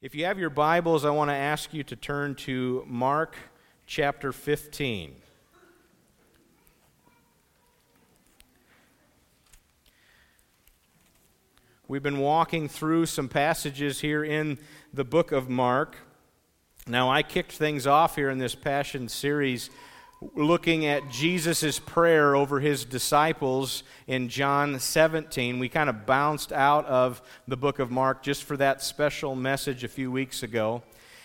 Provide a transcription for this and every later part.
If you have your Bibles, I want to ask you to turn to Mark chapter 15. We've been walking through some passages here in the book of Mark. Now, I kicked things off here in this Passion series looking at Jesus' prayer over his disciples in John 17. We kind of bounced out of the book of Mark just for that special message a few weeks ago.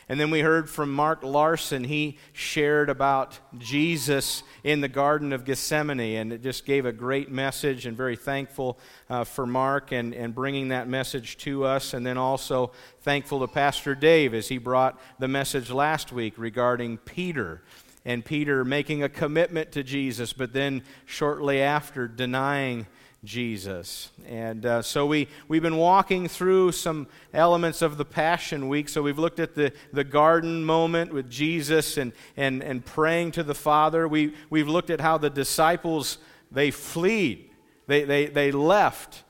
And then we heard from Mark Larson. He shared about Jesus in the Garden of Gethsemane, and it just gave a great message, and very thankful uh, for Mark and, and bringing that message to us. And then also thankful to Pastor Dave as he brought the message last week regarding Peter and Peter making a commitment to Jesus, but then shortly after denying Jesus. And uh, so we, we've been walking through some elements of the Passion Week. So we've looked at the, the garden moment with Jesus and, and, and praying to the Father. We, we've looked at how the disciples, they fled, they, they, they left,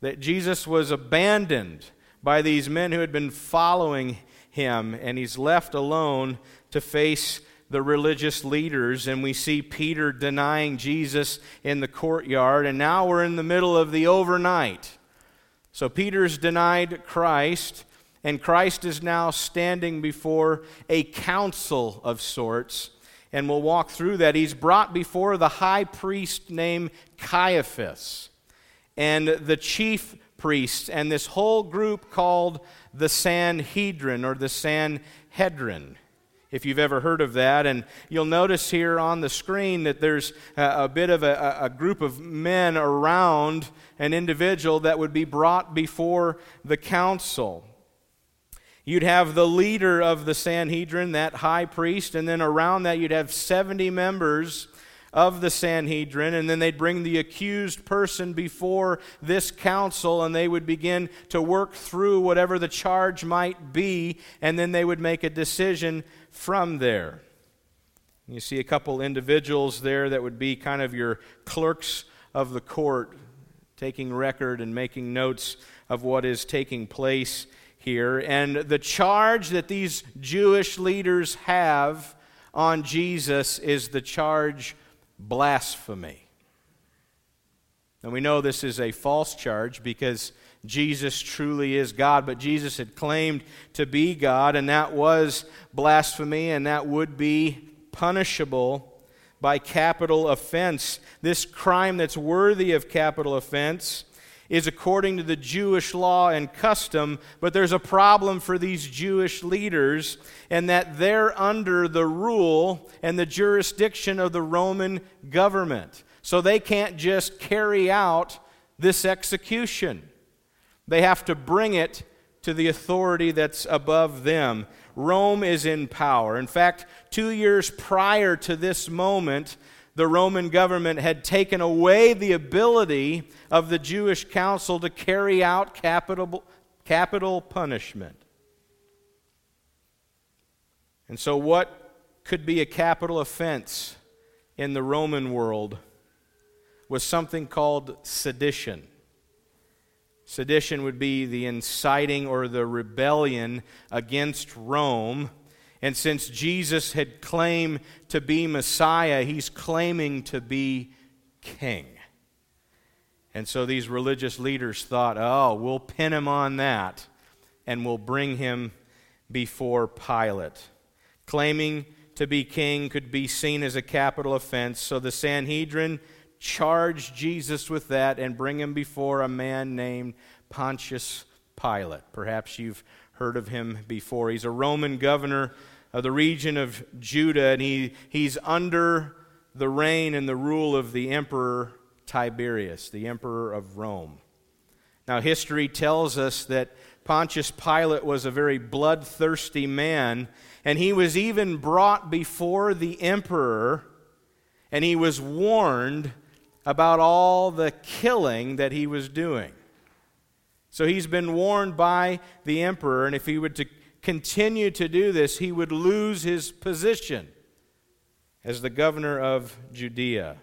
that Jesus was abandoned by these men who had been following him, and he's left alone to face the religious leaders, and we see Peter denying Jesus in the courtyard, and now we're in the middle of the overnight. So Peter's denied Christ, and Christ is now standing before a council of sorts, and we'll walk through that. He's brought before the high priest named Caiaphas, and the chief priests, and this whole group called the Sanhedrin or the Sanhedrin if you've ever heard of that. And you'll notice here on the screen that there's a, a bit of a, a, group of men around an individual that would be brought before the council. You'd have the leader of the Sanhedrin, that high priest, and then around that you'd have 70 members of the Sanhedrin, and then they'd bring the accused person before this council, and they would begin to work through whatever the charge might be, and then they would make a decision from there. You see a couple individuals there that would be kind of your clerks of the court, taking record and making notes of what is taking place here. And the charge that these Jewish leaders have on Jesus is the charge blasphemy. And we know this is a false charge because Jesus truly is God, but Jesus had claimed to be God, and that was blasphemy, and that would be punishable by capital offense. This crime that's worthy of capital offense is according to the Jewish law and custom, but there's a problem for these Jewish leaders, and that they're under the rule and the jurisdiction of the Roman government. So they can't just carry out this execution. They have to bring it to the authority that's above them. Rome is in power. In fact, two years prior to this moment, the Roman government had taken away the ability of the Jewish council to carry out capital, capital punishment. And so, what could be a capital offense in the Roman world was something called sedition. Sedition would be the inciting or the rebellion against Rome. And since Jesus had claimed to be Messiah, he's claiming to be king. And so these religious leaders thought, oh, we'll pin him on that and we'll bring him before Pilate. Claiming to be king could be seen as a capital offense, so the Sanhedrin charge Jesus with that and bring him before a man named Pontius Pilate. Perhaps you've heard of him before. He's a Roman governor of the region of Judah, and he, he's under the reign and the rule of the emperor Tiberius, the emperor of Rome. Now, history tells us that Pontius Pilate was a very bloodthirsty man, and he was even brought before the emperor, and he was warned about all the killing that he was doing. So he's been warned by the emperor, and if he would to continue to do this, he would lose his position as the governor of Judea.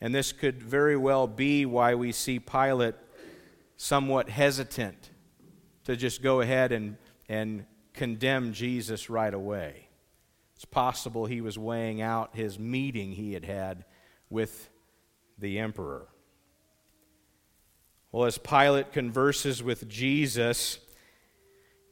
And this could very well be why we see Pilate somewhat hesitant to just go ahead and, and condemn Jesus right away. It's possible he was weighing out his meeting he had had with the emperor. Well, as Pilate converses with Jesus,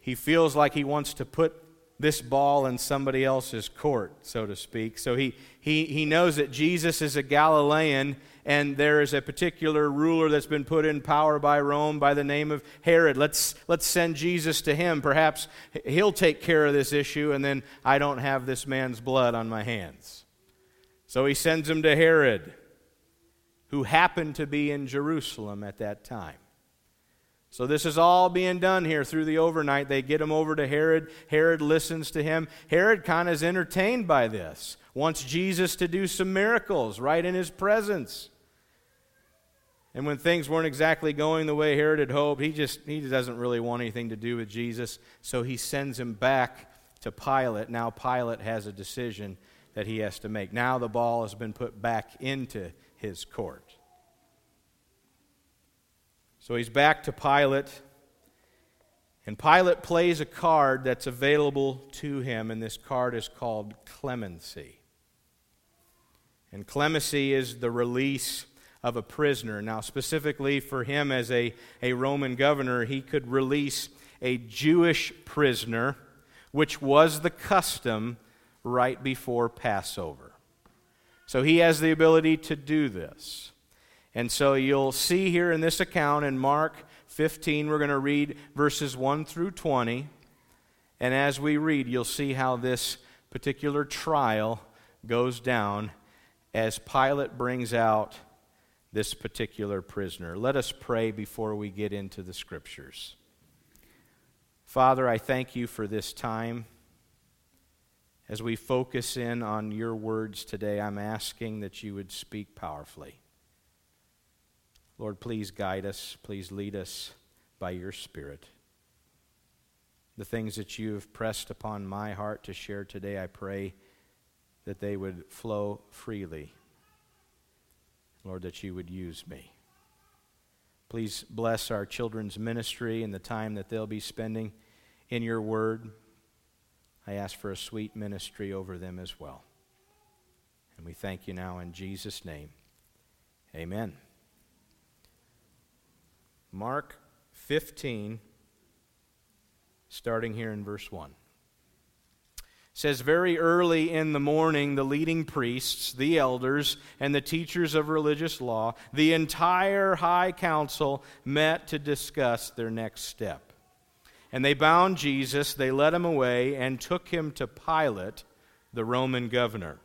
he feels like he wants to put this ball in somebody else's court, so to speak. So he, he, he knows that Jesus is a Galilean and there is a particular ruler that's been put in power by Rome by the name of Herod. Let's, let's send Jesus to him. Perhaps he'll take care of this issue, and then I don't have this man's blood on my hands. So he sends him to Herod, who happened to be in Jerusalem at that time. So this is all being done here through the overnight. They get him over to Herod. Herod listens to him. Herod kind of is entertained by this, wants Jesus to do some miracles right in his presence. And when things weren't exactly going the way Herod had hoped, he just he doesn't really want anything to do with Jesus, so he sends him back to Pilate. Now Pilate has a decision that he has to make. Now the ball has been put back into his court. So he's back to Pilate. And Pilate plays a card that's available to him, and this card is called clemency. And clemency is the release of a prisoner. Now, specifically for him as a, a Roman governor, he could release a Jewish prisoner, which was the custom right before Passover. So he has the ability to do this. And so you'll see here in this account in Mark 15, we're going to read verses 1 through 20. And as we read, you'll see how this particular trial goes down as Pilate brings out this particular prisoner. Let us pray before we get into the scriptures. Father, I thank you for this time. As we focus in on your words today, I'm asking that you would speak powerfully. Lord, please guide us. Please lead us by your Spirit. The things that you have pressed upon my heart to share today, I pray that they would flow freely. Lord, that you would use me. Please bless our children's ministry and the time that they'll be spending in your word. I ask for a sweet ministry over them as well. And we thank you now in Jesus' name. Amen. Mark 15, starting here in verse 1. says, Very early in the morning, the leading priests, the elders, and the teachers of religious law, the entire high council met to discuss their next step. And they bound Jesus, they led him away, and took him to Pilate, the Roman governor.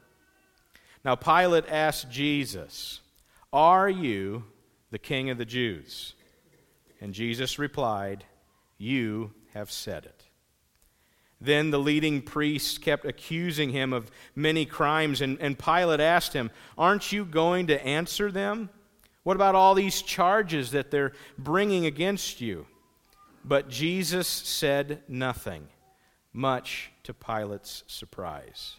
Now, Pilate asked Jesus, Are you the king of the Jews? And Jesus replied, You have said it. Then the leading priests kept accusing him of many crimes, and, and Pilate asked him, Aren't you going to answer them? What about all these charges that they're bringing against you? But Jesus said nothing, much to Pilate's surprise.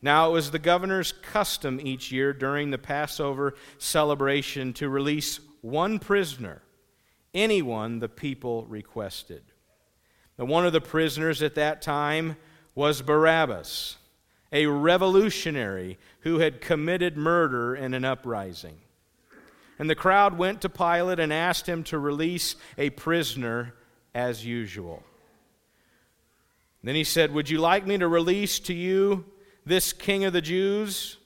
Now, it was the governor's custom each year during the Passover celebration to release one prisoner anyone the people requested. Now, one of the prisoners at that time was Barabbas, a revolutionary who had committed murder in an uprising. And the crowd went to Pilate and asked him to release a prisoner as usual. Then he said, Would you like me to release to you this king of the Jews?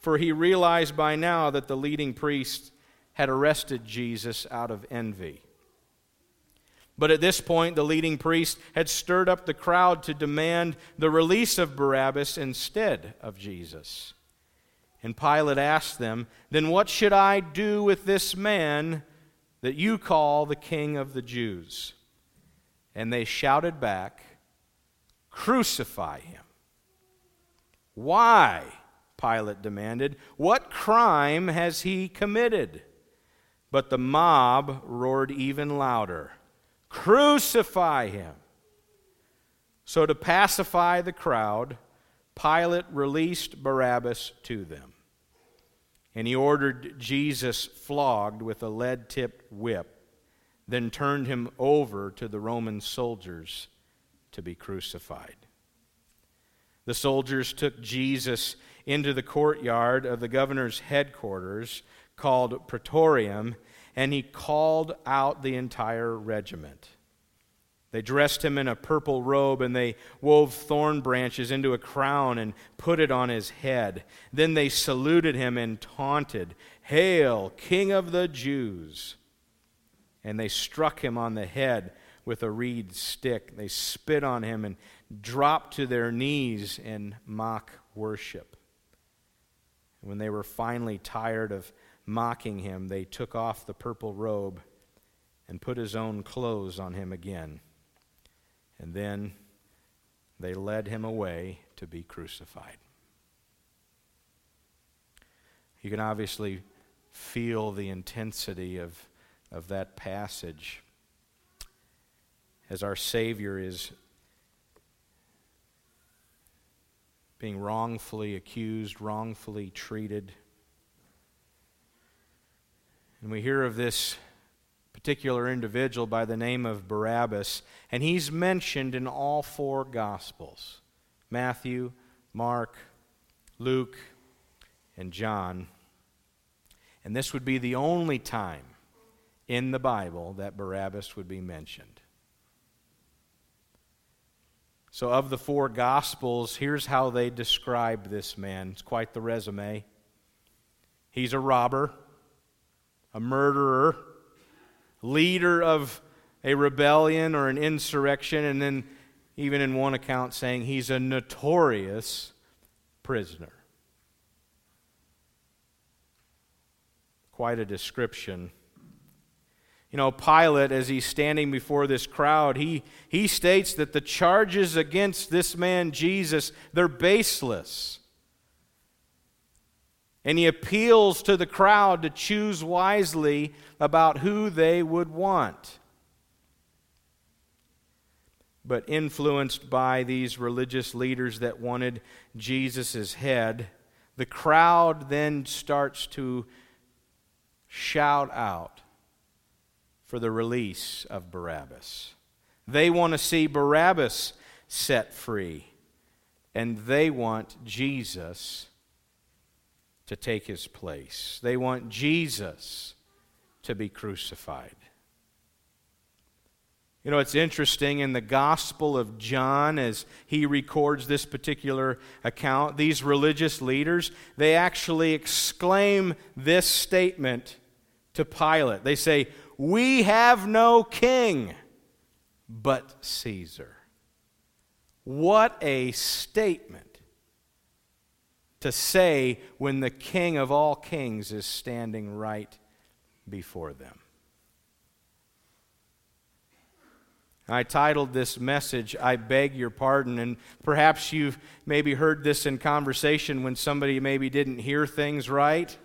For he realized by now that the leading priest had arrested Jesus out of envy. But at this point, the leading priest had stirred up the crowd to demand the release of Barabbas instead of Jesus. And Pilate asked them, Then what should I do with this man that you call the king of the Jews? And they shouted back, Crucify him. Why? Pilate demanded. What crime has he committed? But the mob roared even louder Crucify him! So, to pacify the crowd, Pilate released Barabbas to them. And he ordered Jesus flogged with a lead tipped whip. then turned him over to the Roman soldiers to be crucified. The soldiers took Jesus into the courtyard of the governor's headquarters called Praetorium, and he called out the entire regiment. They dressed him in a purple robe, and they wove thorn branches into a crown and put it on his head. Then they saluted him and taunted, Hail, King of the Jews! And they struck him on the head with a reed stick. They spit on him and dropped to their knees in mock worship. When they were finally tired of mocking him, they took off the purple robe and put his own clothes on him again. And then they led him away to be crucified. You can obviously feel the intensity of, of that passage as our Savior is being wrongfully accused, wrongfully treated. And we hear of this particular individual by the name of Barabbas, and he's mentioned in all four Gospels Matthew, Mark, Luke, and John. And this would be the only time in the Bible that Barabbas would be mentioned. So, of the four Gospels, here's how they describe this man. It's quite the resume. He's a robber, a murderer, leader of a rebellion or an insurrection, and then, even in one account, saying he's a notorious prisoner. Quite a description. You know, Pilate, as he's standing before this crowd, he, he states that the charges against this man, Jesus, they're baseless. And he appeals to the crowd to choose wisely about who they would want. But influenced by these religious leaders that wanted Jesus' head, the crowd then starts to shout out for the release of Barabbas. They want to see Barabbas set free, and they want Jesus to take his place. They want Jesus to be crucified. You know, it's interesting in the Gospel of John, as he records this particular account, these religious leaders, they actually exclaim this statement to Pilate. They say, we have no king but Caesar. What a statement to say when the king of all kings is standing right before them. I titled this message, I Beg Your Pardon. And perhaps you've maybe heard this in conversation when somebody maybe didn't hear things right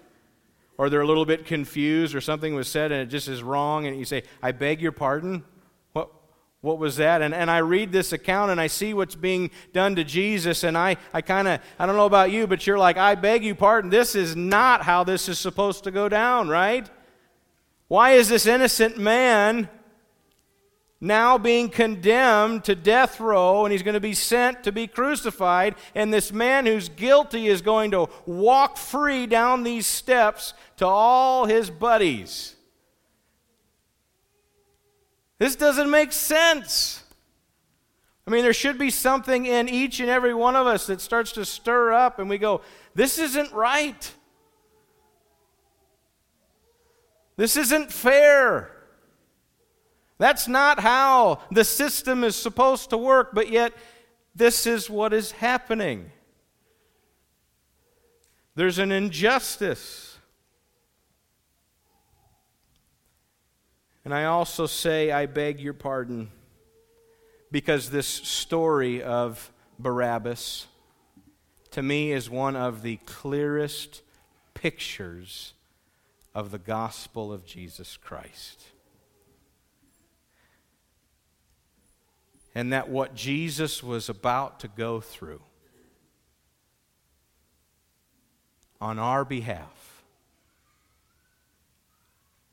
or they're a little bit confused or something was said and it just is wrong and you say i beg your pardon? What, what was that? And, and i read this account and i see what's being done to jesus and i, I kind of i don't know about you but you're like i beg you pardon. This is not how this is supposed to go down right? Why is this innocent man now being condemned to death row, and he's going to be sent to be crucified. And this man who's guilty is going to walk free down these steps to all his buddies. This doesn't make sense. I mean, there should be something in each and every one of us that starts to stir up, and we go, This isn't right. This isn't fair. That's not how the system is supposed to work, but yet this is what is happening. There's an injustice. And I also say, I beg your pardon, because this story of Barabbas, to me, is one of the clearest pictures of the gospel of Jesus Christ. And that what Jesus was about to go through on our behalf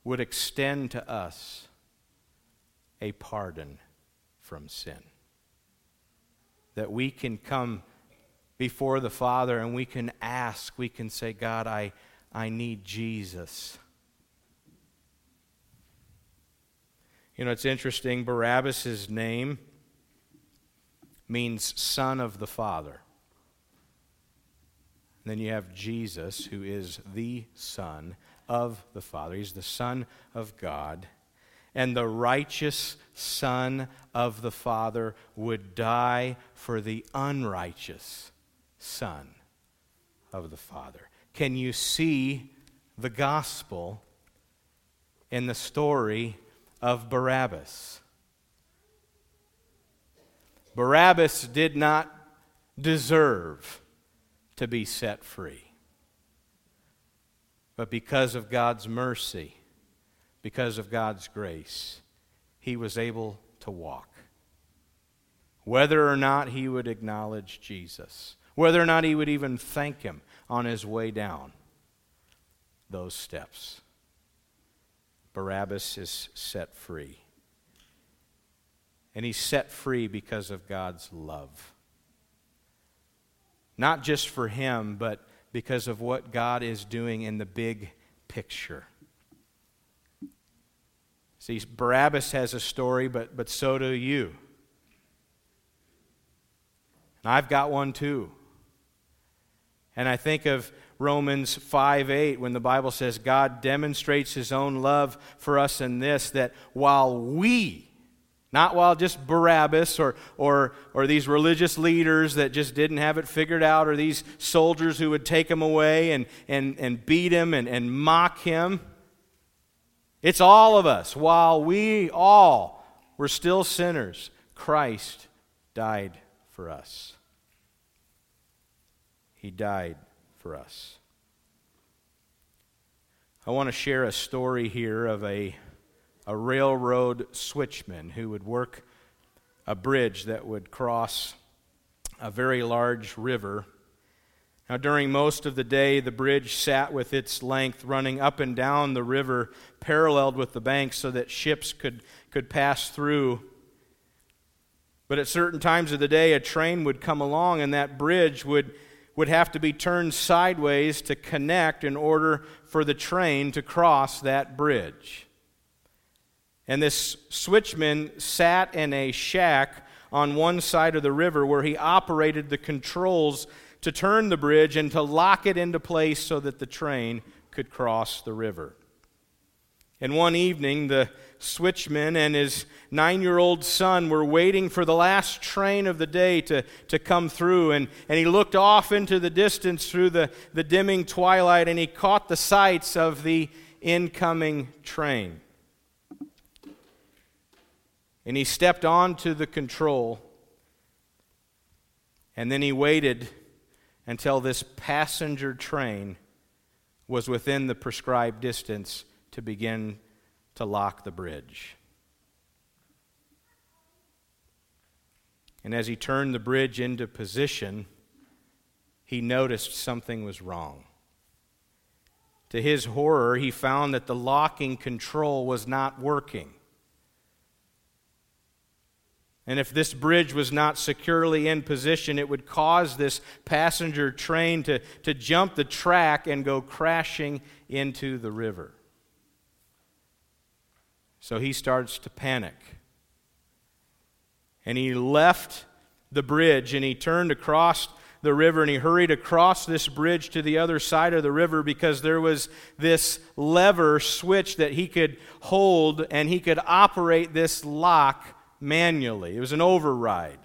would extend to us a pardon from sin. That we can come before the Father and we can ask, we can say, God, I, I need Jesus. You know, it's interesting. Barabbas' name means son of the Father. And then you have Jesus, who is the Son of the Father. He's the Son of God. And the righteous Son of the Father would die for the unrighteous Son of the Father. Can you see the gospel in the story of Barabbas? Barabbas did not deserve to be set free. But because of God's mercy, because of God's grace, he was able to walk. Whether or not he would acknowledge Jesus, whether or not he would even thank him on his way down those steps, Barabbas is set free. And he's set free because of God's love. Not just for him, but because of what God is doing in the big picture. See, Barabbas has a story, but, but so do you. And I've got one too. And I think of Romans 5 8 when the Bible says God demonstrates his own love for us in this that while we, not while just Barabbas or, or, or these religious leaders that just didn't have it figured out, or these soldiers who would take him away and, and, and beat him and, and mock him. It's all of us. While we all were still sinners, Christ died for us. He died for us. I want to share a story here of a, a railroad switchman who would work a bridge that would cross a very large river now, during most of the day, the bridge sat with its length running up and down the river, paralleled with the bank, so that ships could, could pass through. But at certain times of the day, a train would come along, and that bridge would, would have to be turned sideways to connect in order for the train to cross that bridge. And this switchman sat in a shack on one side of the river where he operated the controls to turn the bridge and to lock it into place so that the train could cross the river. And one evening, the switchman and his nine year old son were waiting for the last train of the day to, to come through. And, and he looked off into the distance through the, the dimming twilight and he caught the sights of the incoming train. And he stepped onto the control. And then he waited until this passenger train was within the prescribed distance to begin to lock the bridge. And as he turned the bridge into position, he noticed something was wrong. To his horror, he found that the locking control was not working. And if this bridge was not securely in position, it would cause this passenger train to, to jump the track and go crashing into the river. So he starts to panic. And he left the bridge and he turned across the river and he hurried across this bridge to the other side of the river because there was this lever switch that he could hold and he could operate this lock manually, it was an override.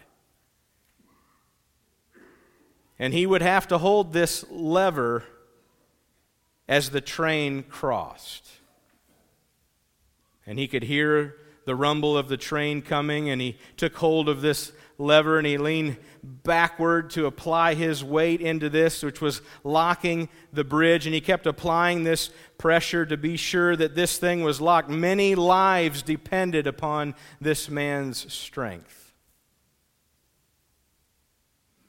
And he would have to hold this lever as the train crossed. And he could hear the rumble of the train coming, and he took hold of this lever and he leaned backward to apply his weight into this, which was locking the bridge. And he kept applying this pressure to be sure that this thing was locked. Many lives depended upon this man's strength.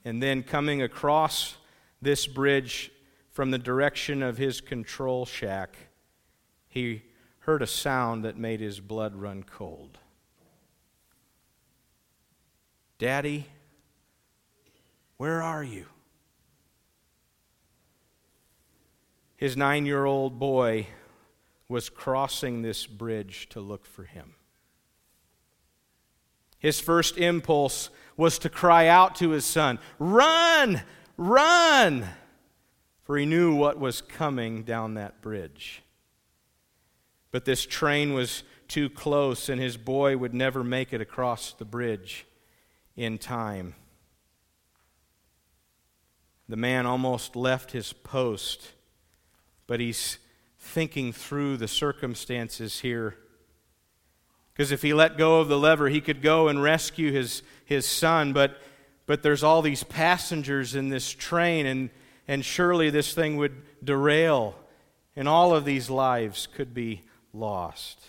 And then coming across this bridge from the direction of his control shack, he heard a sound that made his blood run cold. Daddy, where are you? His nine year old boy was crossing this bridge to look for him. His first impulse was to cry out to his son, Run! Run! For he knew what was coming down that bridge. But this train was too close, and his boy would never make it across the bridge in time. The man almost left his post, but he's thinking through the circumstances here. Because if he let go of the lever, he could go and rescue his, his son, but, but there's all these passengers in this train, and, and surely this thing would derail, and all of these lives could be lost.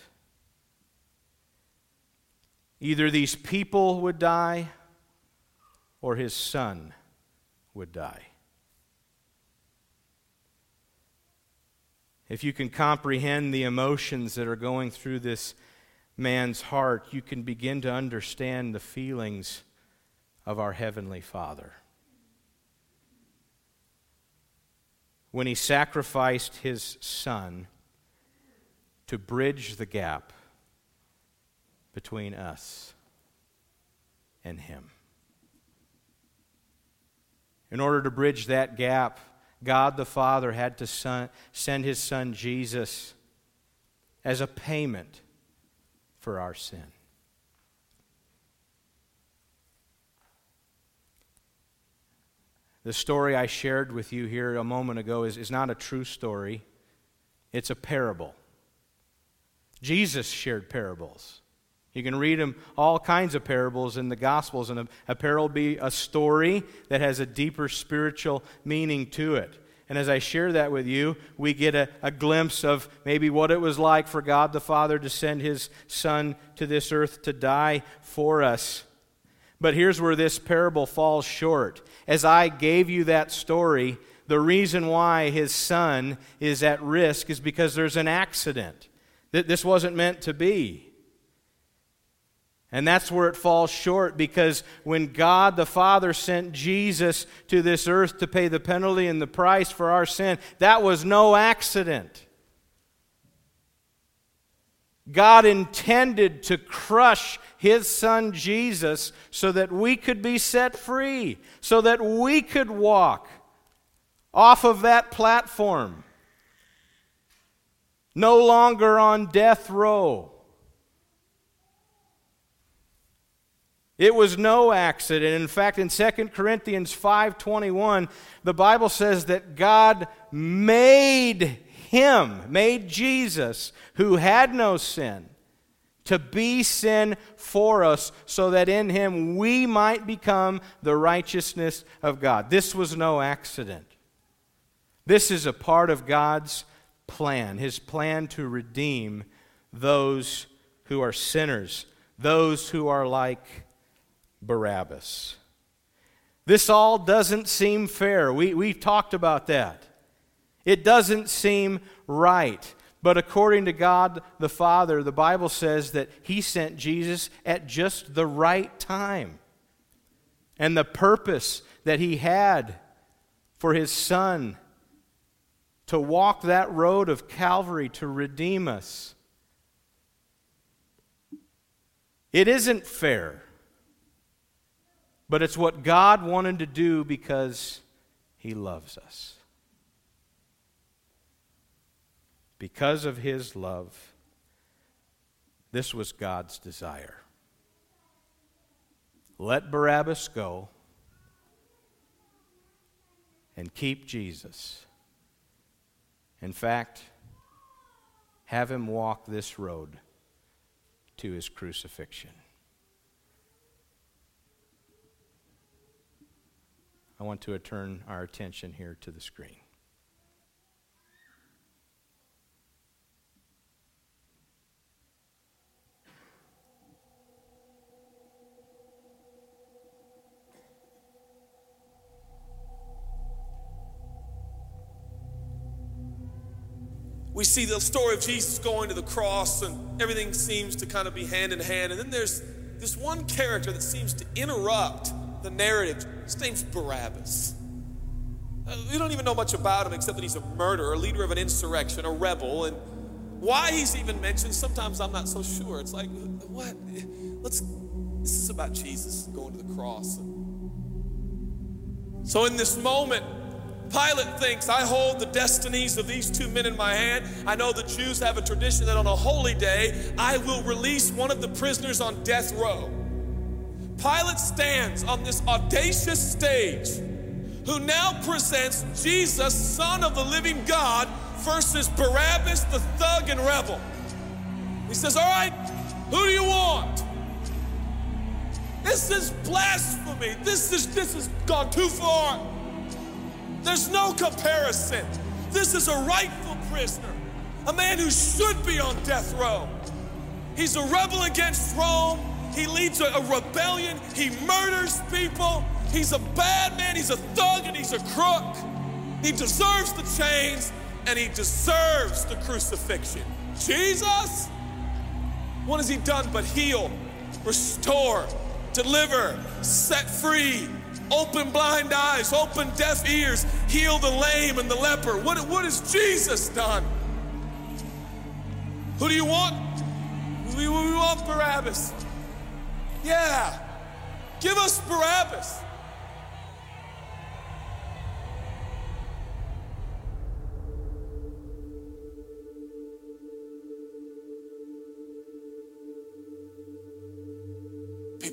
Either these people would die or his son would die. If you can comprehend the emotions that are going through this man's heart, you can begin to understand the feelings of our Heavenly Father. When he sacrificed his son to bridge the gap between us and him. In order to bridge that gap, God the Father had to son, send his son Jesus as a payment for our sin. The story I shared with you here a moment ago is, is not a true story, it's a parable. Jesus shared parables. You can read them, all kinds of parables in the Gospels, and a, a parable be a story that has a deeper spiritual meaning to it. And as I share that with you, we get a, a, glimpse of maybe what it was like for God the Father to send his Son to this earth to die for us. But here's where this parable falls short. As I gave you that story, the reason why his son is at risk is because there's an accident. That this wasn't meant to be. And that's where it falls short because when God the Father sent Jesus to this earth to pay the penalty and the price for our sin, that was no accident. God intended to crush his son Jesus so that we could be set free, so that we could walk off of that platform, no longer on death row. It was no accident. In fact, in 2 Corinthians 5:21, the Bible says that God made him, made Jesus, who had no sin, to be sin for us so that in him we might become the righteousness of God. This was no accident. This is a part of God's plan, his plan to redeem those who are sinners, those who are like Barabbas. This all doesn't seem fair. We, we talked about that. It doesn't seem right. But according to God the Father, the Bible says that He sent Jesus at just the right time. And the purpose that He had for His Son to walk that road of Calvary to redeem us. It isn't fair. But it's what God wanted to do because He loves us. Because of His love, this was God's desire. Let Barabbas go and keep Jesus. In fact, have him walk this road to his crucifixion. I want to turn our attention here to the screen. We see the story of Jesus going to the cross, and everything seems to kind of be hand in hand. And then there's this one character that seems to interrupt the narrative. His name's Barabbas. Uh, we don't even know much about him except that he's a murderer, a leader of an insurrection, a rebel, and why he's even mentioned, sometimes I'm not so sure. It's like, what? Let's, this is about Jesus going to the cross. So in this moment, Pilate thinks, I hold the destinies of these two men in my hand. I know the Jews have a tradition that on a holy day, I will release one of the prisoners on death row. Pilate stands on this audacious stage, who now presents Jesus, Son of the living God, versus Barabbas, the thug and rebel. He says, All right, who do you want? This is blasphemy. This is this has gone too far. There's no comparison. This is a rightful prisoner, a man who should be on death row. He's a rebel against Rome. He leads a, a rebellion. He murders people. He's a bad man. He's a thug and he's a crook. He deserves the chains and he deserves the crucifixion. Jesus, what has he done but heal, restore, deliver, set free, open blind eyes, open deaf ears, heal the lame and the leper? What, what has Jesus done? Who do you want? We, we want Barabbas. Yeah, give us Barabbas.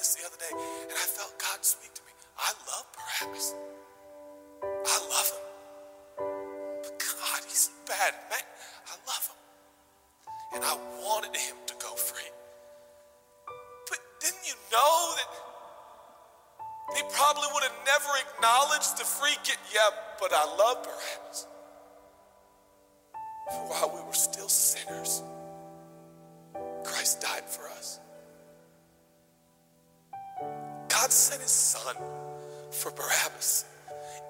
this the other day, and I felt God speak to me. I love Barabbas. I love him. But God, he's bad man. I love him. And I wanted him to go free. But didn't you know that he probably would have never acknowledged the free freak? Yeah, but I love Barabbas. While we were still sinners, Christ died for us. God sent his son for Barabbas,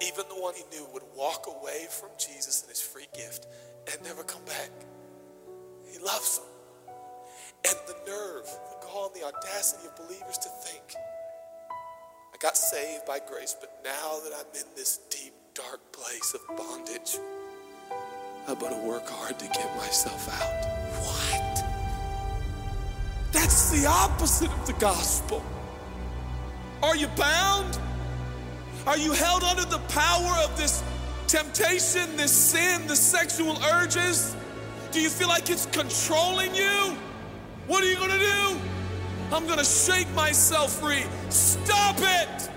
even the one he knew would walk away from Jesus and his free gift and never come back. He loves him. And the nerve, the gall, and the audacity of believers to think, I got saved by grace, but now that I'm in this deep, dark place of bondage, I better work hard to get myself out. What? That's the opposite of the gospel. Are you bound? Are you held under the power of this temptation, this sin, the sexual urges? Do you feel like it's controlling you? What are you gonna do? I'm gonna shake myself free. Stop it!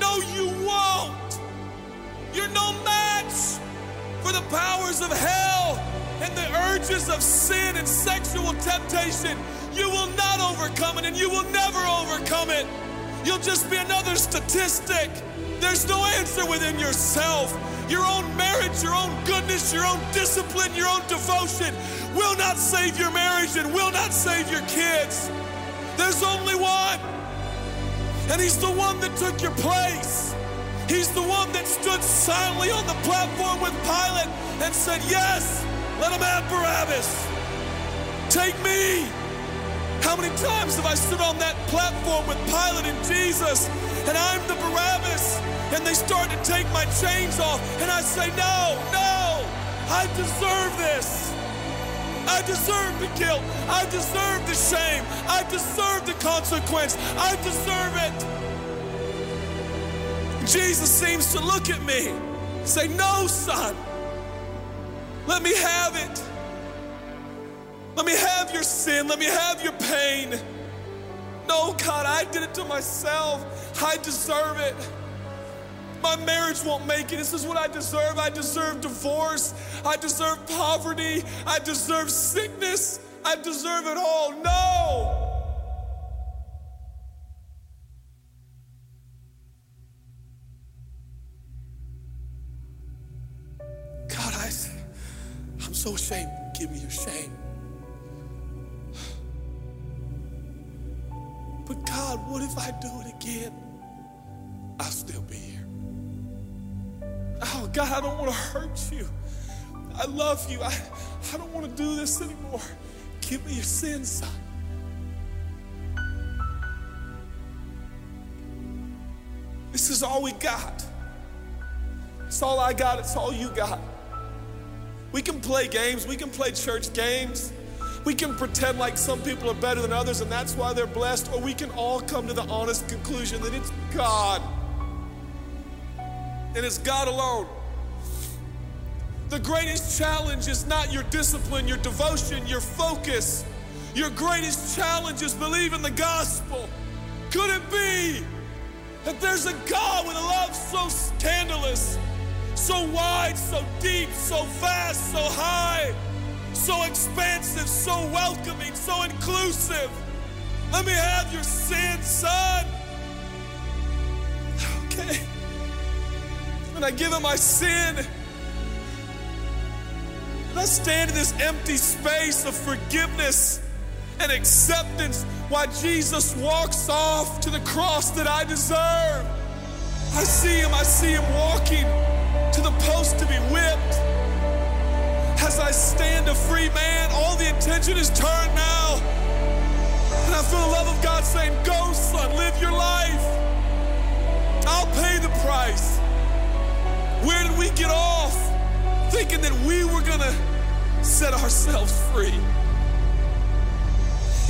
No, you won't. You're no match for the powers of hell and the urges of sin and sexual temptation. You will not overcome it and you will never overcome it. You'll just be another statistic. There's no answer within yourself. Your own marriage, your own goodness, your own discipline, your own devotion will not save your marriage and will not save your kids. There's only one. And he's the one that took your place. He's the one that stood silently on the platform with Pilate and said, Yes, let him have Barabbas. Take me. How many times have I stood on that platform with Pilate and Jesus, and I'm the Barabbas, and they start to take my chains off, and I say, No, no, I deserve this. I deserve the guilt. I deserve the shame. I deserve the consequence. I deserve it. Jesus seems to look at me say, No, son, let me have it. Let me have your sin. Let me have your pain. No, God, I did it to myself. I deserve it. My marriage won't make it. This is what I deserve. I deserve divorce. I deserve poverty. I deserve sickness. I deserve it all. No. God, I, I'm so ashamed. Give me your shame. If I do it again? I'll still be here. Oh, God, I don't want to hurt you. I love you. I, I don't want to do this anymore. Give me your sins, son. This is all we got. It's all I got. It's all you got. We can play games. We can play church games. We can pretend like some people are better than others and that's why they're blessed, or we can all come to the honest conclusion that it's God. And it's God alone. The greatest challenge is not your discipline, your devotion, your focus. Your greatest challenge is believing the gospel. Could it be that there's a God with a love so scandalous, so wide, so deep, so vast, so high? So expansive, so welcoming, so inclusive. Let me have your sin, son. Okay. And I give him my sin. And I stand in this empty space of forgiveness and acceptance while Jesus walks off to the cross that I deserve. I see him, I see him walking to the post to be whipped. As I stand a free man, all the attention is turned now. And I feel the love of God saying, Go, son, live your life. I'll pay the price. Where did we get off thinking that we were going to set ourselves free?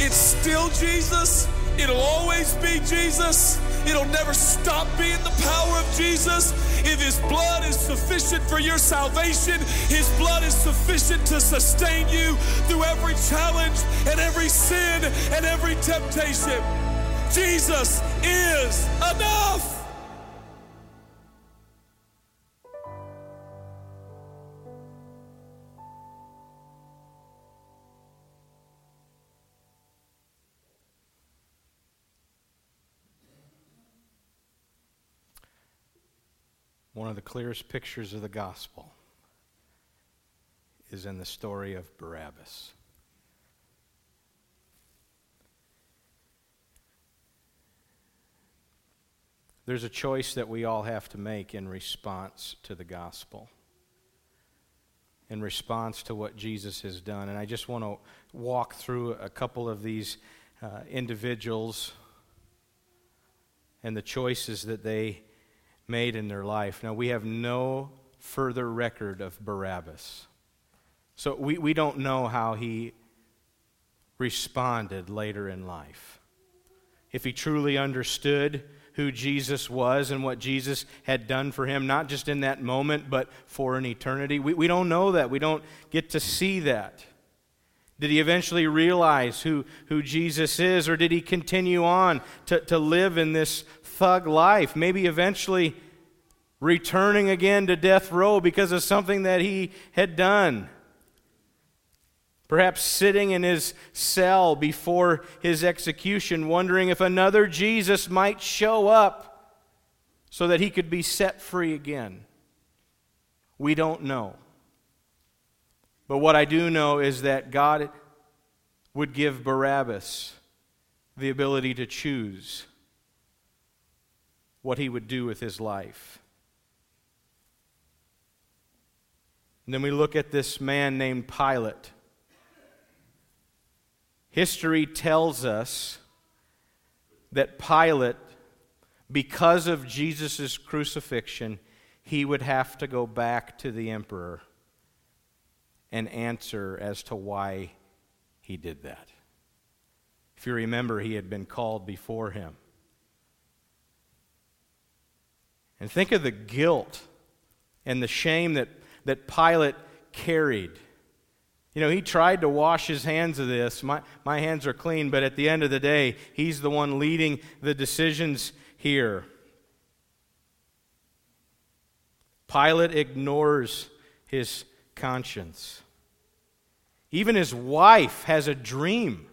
It's still Jesus. It'll always be Jesus. It'll never stop being the power of Jesus. If His blood is sufficient for your salvation, His blood is sufficient to sustain you through every challenge and every sin and every temptation. Jesus is enough. One of the clearest pictures of the gospel is in the story of Barabbas. There's a choice that we all have to make in response to the gospel, in response to what Jesus has done. And I just want to walk through a couple of these uh, individuals and the choices that they made in their life. Now, we have no further record of Barabbas. So we, we don't know how he responded later in life. If he truly understood who Jesus was and what Jesus had done for him, not just in that moment, but for an eternity. We, we don't know that. We don't get to see that. Did he eventually realize who, who Jesus is, or did he continue on to, to live in this thug life? Maybe eventually returning again to death row because of something that he had done. Perhaps sitting in his cell before his execution, wondering if another Jesus might show up so that he could be set free again. We don't know. But what I do know is that God would give Barabbas the ability to choose what he would do with his life. And then we look at this man named Pilate. History tells us that Pilate, because of Jesus' crucifixion, he would have to go back to the emperor and answer as to why he did that. If you remember, he had been called before him. And think of the guilt and the shame that, that Pilate carried. You know, he tried to wash his hands of this. My, my hands are clean, but at the end of the day, he's the one leading the decisions here. Pilate ignores his conscience. Even his wife has a dream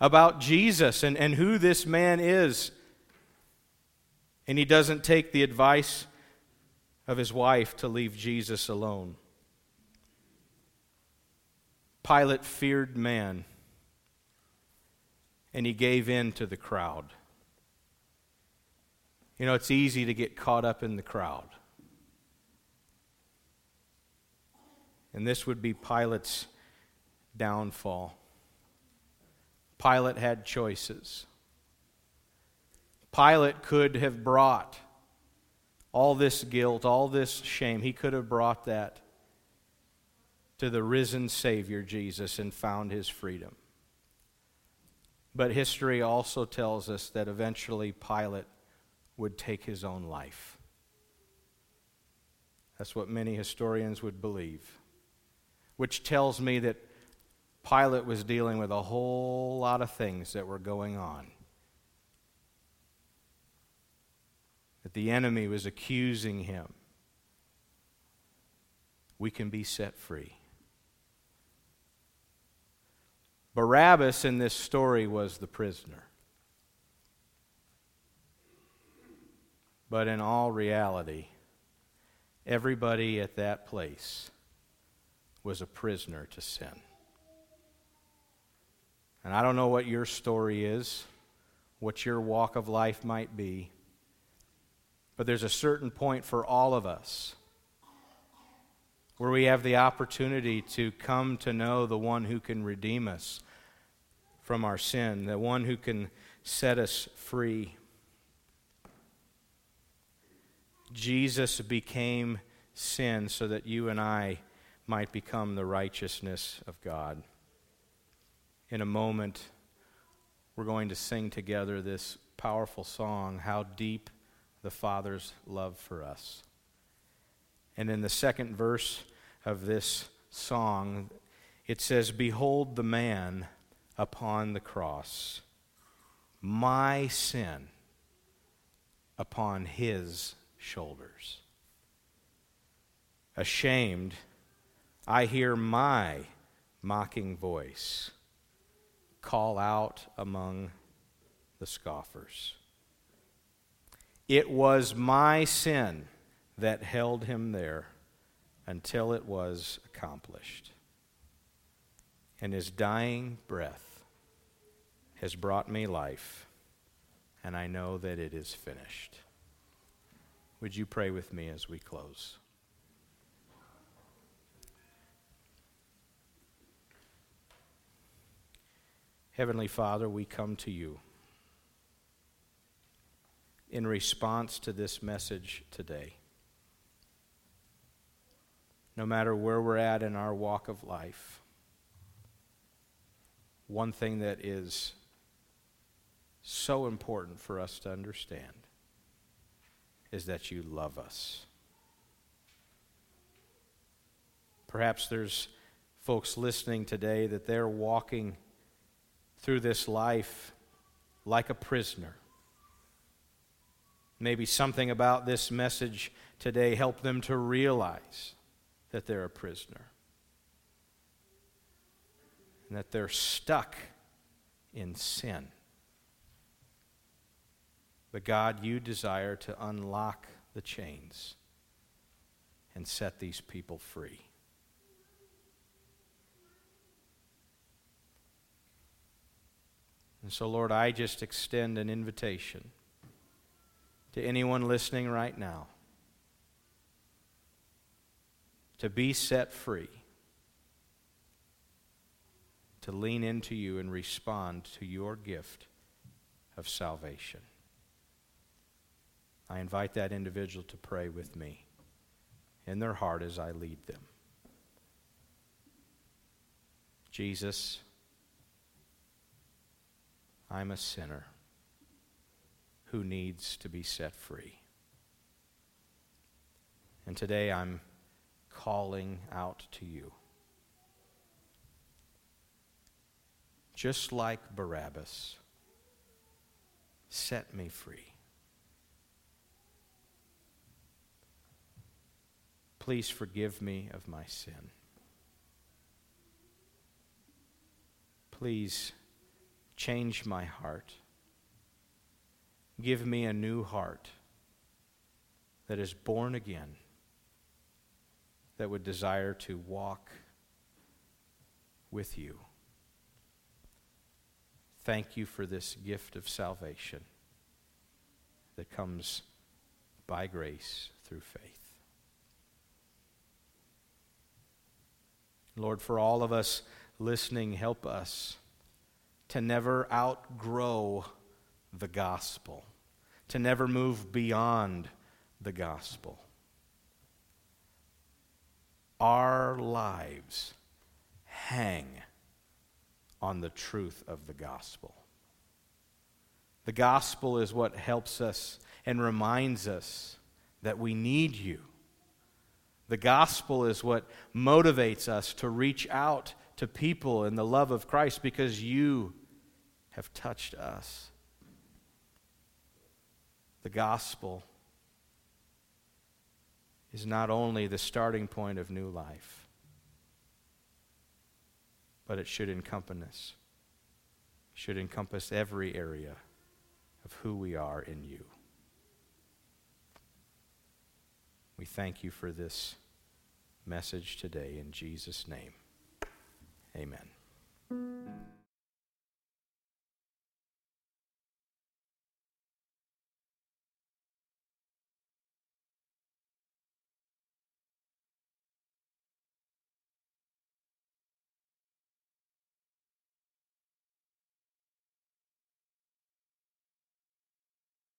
about Jesus and, and who this man is. And he doesn't take the advice of his wife to leave Jesus alone. Pilate feared man, and he gave in to the crowd. You know, it's easy to get caught up in the crowd. And this would be Pilate's downfall. Pilate had choices. Pilate could have brought all this guilt, all this shame, he could have brought that to the risen Savior Jesus and found his freedom. But history also tells us that eventually Pilate would take his own life. That's what many historians would believe, which tells me that Pilate was dealing with a whole lot of things that were going on. That the enemy was accusing him. We can be set free. Barabbas in this story was the prisoner. But in all reality, everybody at that place was a prisoner to sin. And I don't know what your story is, what your walk of life might be, but there's a certain point for all of us where we have the opportunity to come to know the one who can redeem us from our sin, the one who can set us free. Jesus became sin so that you and I might become the righteousness of God in a moment, we're going to sing together this powerful song, How Deep the Father's Love for Us. And in the second verse of this song, it says, Behold the man upon the cross, my sin upon his shoulders. Ashamed, I hear my mocking voice call out among the scoffers. It was my sin that held him there until it was accomplished. And his dying breath has brought me life, and I know that it is finished. Would you pray with me as we close? Heavenly Father, we come to you in response to this message today. No matter where we're at in our walk of life, one thing that is so important for us to understand is that you love us. Perhaps there's folks listening today that they're walking through this life like a prisoner. Maybe something about this message today helped them to realize that they're a prisoner and that they're stuck in sin. But God, you desire to unlock the chains and set these people free. And so, Lord, I just extend an invitation to anyone listening right now to be set free, to lean into you and respond to your gift of salvation. I invite that individual to pray with me in their heart as I lead them. Jesus, I'm a sinner who needs to be set free. And today I'm calling out to you. Just like Barabbas, set me free. Please forgive me of my sin. Please change my heart. Give me a new heart that is born again, that would desire to walk with you. Thank you for this gift of salvation that comes by grace through faith. Lord, for all of us listening, help us to never outgrow the gospel, to never move beyond the gospel. Our lives hang on the truth of the gospel. The gospel is what helps us and reminds us that we need you the gospel is what motivates us to reach out to people in the love of Christ because you have touched us. The gospel is not only the starting point of new life, but it should encompass should encompass every area of who we are in you. We thank you for this message today in Jesus' name. Amen.